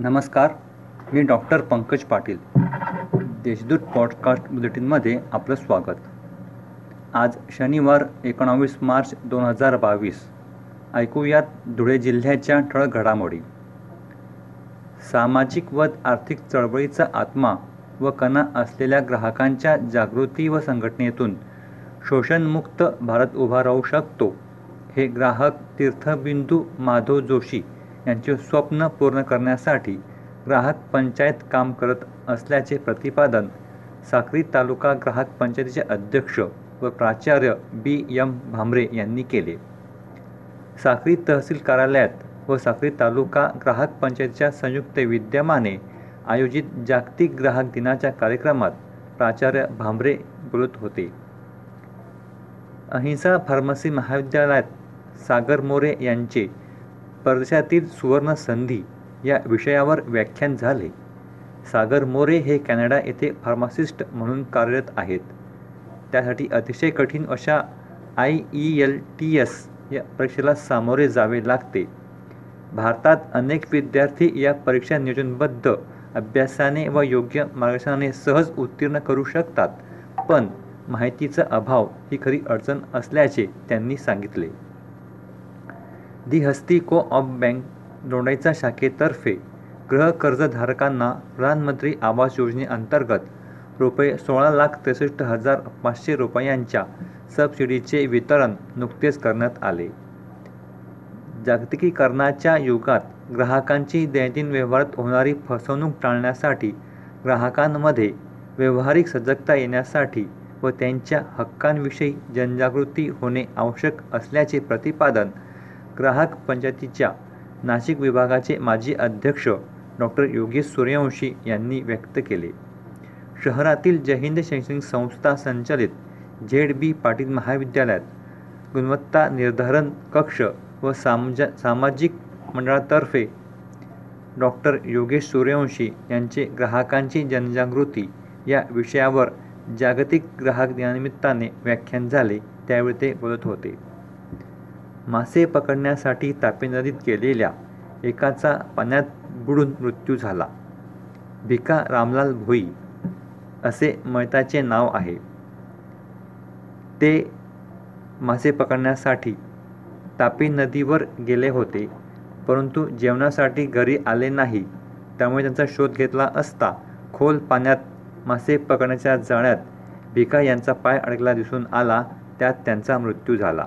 नमस्कार मी doctor Pankaj Patil. Deshdoot podcast बुलेटिनमध्ये आपलं स्वागत. आज शनिवार एकोणावीस मार्च दोन हजार बावीस. ऐकूयात धुळे जिल्ह्याच्या ठळक घडामोडी. सामाजिक व आर्थिक चळवळीचा आत्मा व कणा असलेल्या ग्राहकांच्या जागृती व संघटनेतून शोषणमुक्त भारत उभा राहू शकतो हे ग्राहक तीर्थबिंदू माधव जोशी यांचे स्वप्न पूर्ण करण्यासाठी ग्राहक पंचायत काम करत असल्याचे प्रतिपादन साक्री तालुका ग्राहक पंचायतीचे अध्यक्ष व प्राचार्य बी एम भांबरे यांनी केले. साक्री तहसील कार्यालयात व साक्री तालुका ग्राहक पंचायतीच्या संयुक्त विद्यमाने आयोजित जागतिक ग्राहक दिनाच्या कार्यक्रमात प्राचार्य भांबरे बोलत होते. अहिंसा फार्मसी महाविद्यालयात सागर मोरे यांचे परदेशातील सुवर्ण संधी या विषयावर व्याख्यान झाले. सागर मोरे हे कॅनडा येथे फार्मासिस्ट म्हणून कार्यरत आहेत. त्यासाठी अतिशय कठीण अशा I E L T S या परीक्षेला सामोरे जावे लागते. भारतात अनेक विद्यार्थी या परीक्षा नियोजनबद्ध अभ्यासाने व योग्य मार्गदर्शनाने सहज उत्तीर्ण करू शकतात पण माहितीचा अभाव ही खरी अडचण असल्याचे त्यांनी सांगितले. दी हस्ती को ऑफ बँक दोंडाईचा शाखेतर्फे गृह कर्जधारकांना प्रधानमंत्री आवास योजनेअंतर्गत रुपये सोळा लाख त्रेसष्ट हजार पाचशे रुपयांच्या सबसिडीचे वितरण नुकतेच करण्यात आले. जागतिकीकरणाच्या युगात ग्राहकांची दैनंदिन व्यवहारात होणारी फसवणूक टाळण्यासाठी ग्राहकांमध्ये व्यावहारिक सजगता येण्यासाठी व त्यांच्या हक्कांविषयी जनजागृती होणे आवश्यक असल्याचे प्रतिपादन ग्राहक पंचायतीच्या नाशिक विभागाचे माजी अध्यक्ष डॉक्टर योगेश सूर्यवंशी यांनी व्यक्त केले. शहरातील जयहिंद शैक्षणिक संस्था संचालित झेड बी पाटील महाविद्यालयात गुणवत्ता निर्धारण कक्ष व सामजा सामाजिक मंडळातर्फे डॉक्टर योगेश सूर्यवंशी यांचे ग्राहकांची जनजागृती या विषयावर जागतिक ग्राहक दिनानिमित्ताने व्याख्यान झाले त्यावेळी ते बोलत होते. मासे पकडण्यासाठी तापी नदीत गेलेल्या एकाचा पाण्यात बुडून मृत्यू झाला. भिका रामलाल भोई असे मयताचे नाव आहे. ते मासे पकडण्यासाठी तापी नदीवर गेले होते परंतु जेवणासाठी घरी आले नाही. त्यामुळे त्यांचा शोध घेतला असता खोल पाण्यात मासे पकडण्याच्या जाळ्यात भिका यांचा पाय अडकला दिसून आला त्यात त्यांचा मृत्यू झाला.